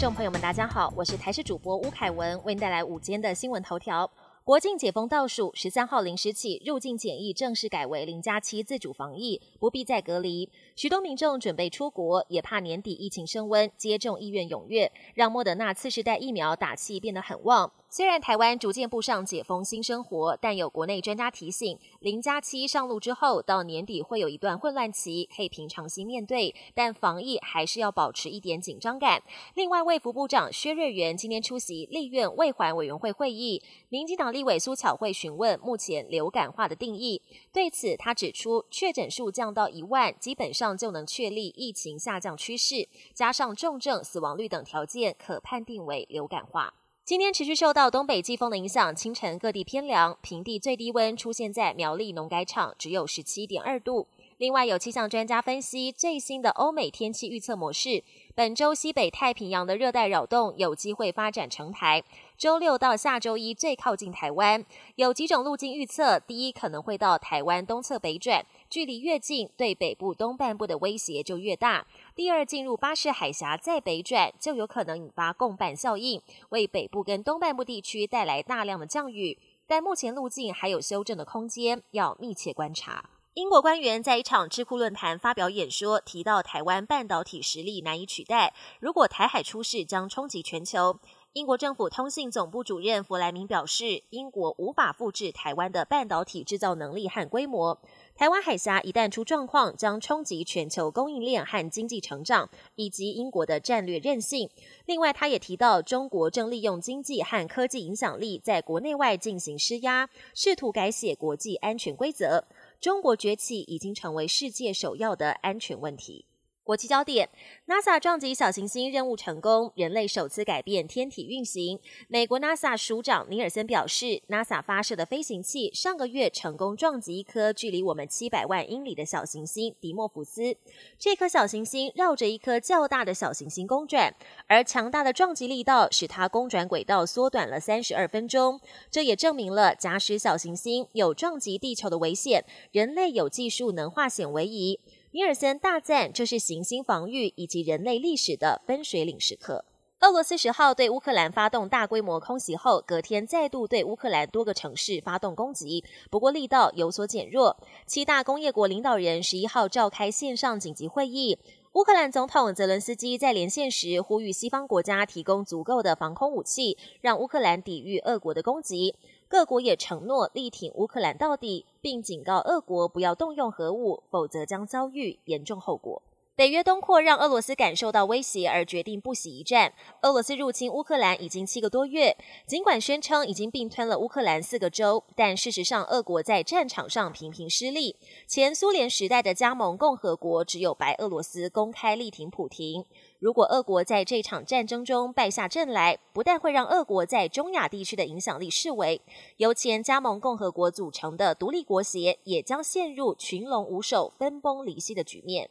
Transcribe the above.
众朋友们大家好，我是台视主播吴凯文，为您带来午间的新闻头条。国境解封倒数，十三号零时起，入境检疫正式改为零加七自主防疫，不必再隔离。许多民众准备出国，也怕年底疫情升温，接种意愿踊跃，让莫德纳次世代疫苗打气变得很旺。虽然台湾逐渐步上解封新生活，但有国内专家提醒，零加七上路之后，到年底会有一段混乱期，可以平常心面对，但防疫还是要保持一点紧张感。另外，卫福部长薛瑞元今天出席立院卫环委员会会议，民进党立委苏巧慧询问目前流感化的定义，对此他指出，确诊数降到一万，基本上就能确立疫情下降趋势，加上重症、死亡率等条件，可判定为流感化。今天持续受到东北季风的影响，清晨各地偏凉，平地最低温出现在苗栗农改场，只有十七点二度。另外，有气象专家分析最新的欧美天气预测模式，本周西北太平洋的热带扰动有机会发展成台，周六到下周一最靠近台湾。有几种路径预测，第一可能会到台湾东侧北转，距离越近，对北部东半部的威胁就越大。第二，进入巴士海峡再北转，就有可能引发共伴效应，为北部跟东半部地区带来大量的降雨。但目前路径还有修正的空间，要密切观察。英国官员在一场智库论坛发表演说，提到台湾半导体实力难以取代，如果台海出事，将冲击全球。英国政府通信总部主任弗莱明表示，英国无法复制台湾的半导体制造能力和规模。台湾海峡一旦出状况，将冲击全球供应链和经济成长，以及英国的战略韧性。另外，他也提到，中国正利用经济和科技影响力，在国内外进行施压，试图改写国际安全规则。中国崛起已经成为世界首要的安全问题。国际焦点：NASA 撞击小行星任务成功，人类首次改变天体运行。美国 NASA 署长尼尔森表示，NASA 发射的飞行器上个月成功撞击一颗距离我们七百万英里的小行星迪莫福斯。这颗小行星绕着一颗较大的小行星公转，而强大的撞击力道使它公转轨道缩短了三十二分钟。这也证明了，假使小行星有撞击地球的危险，人类有技术能化险为夷。尼尔森大赞这是行星防御以及人类历史的分水岭时刻。俄罗斯十号对乌克兰发动大规模空袭后，隔天再度对乌克兰多个城市发动攻击，不过力道有所减弱。七大工业国领导人十一号召开线上紧急会议，乌克兰总统泽伦斯基在连线时呼吁西方国家提供足够的防空武器，让乌克兰抵御俄国的攻击。各国也承诺力挺乌克兰到底，并警告俄国不要动用核武，否则将遭遇严重后果。北约东扩让俄罗斯感受到威胁，而决定不惜一战。俄罗斯入侵乌克兰已经七个多月，尽管宣称已经并吞了乌克兰四个州，但事实上，俄国在战场上频频失利。前苏联时代的加盟共和国只有白俄罗斯公开力挺普廷。如果俄国在这场战争中败下阵来，不但会让俄国在中亚地区的影响力式微，由前加盟共和国组成的独立国协也将陷入群龙无首、分崩离析的局面。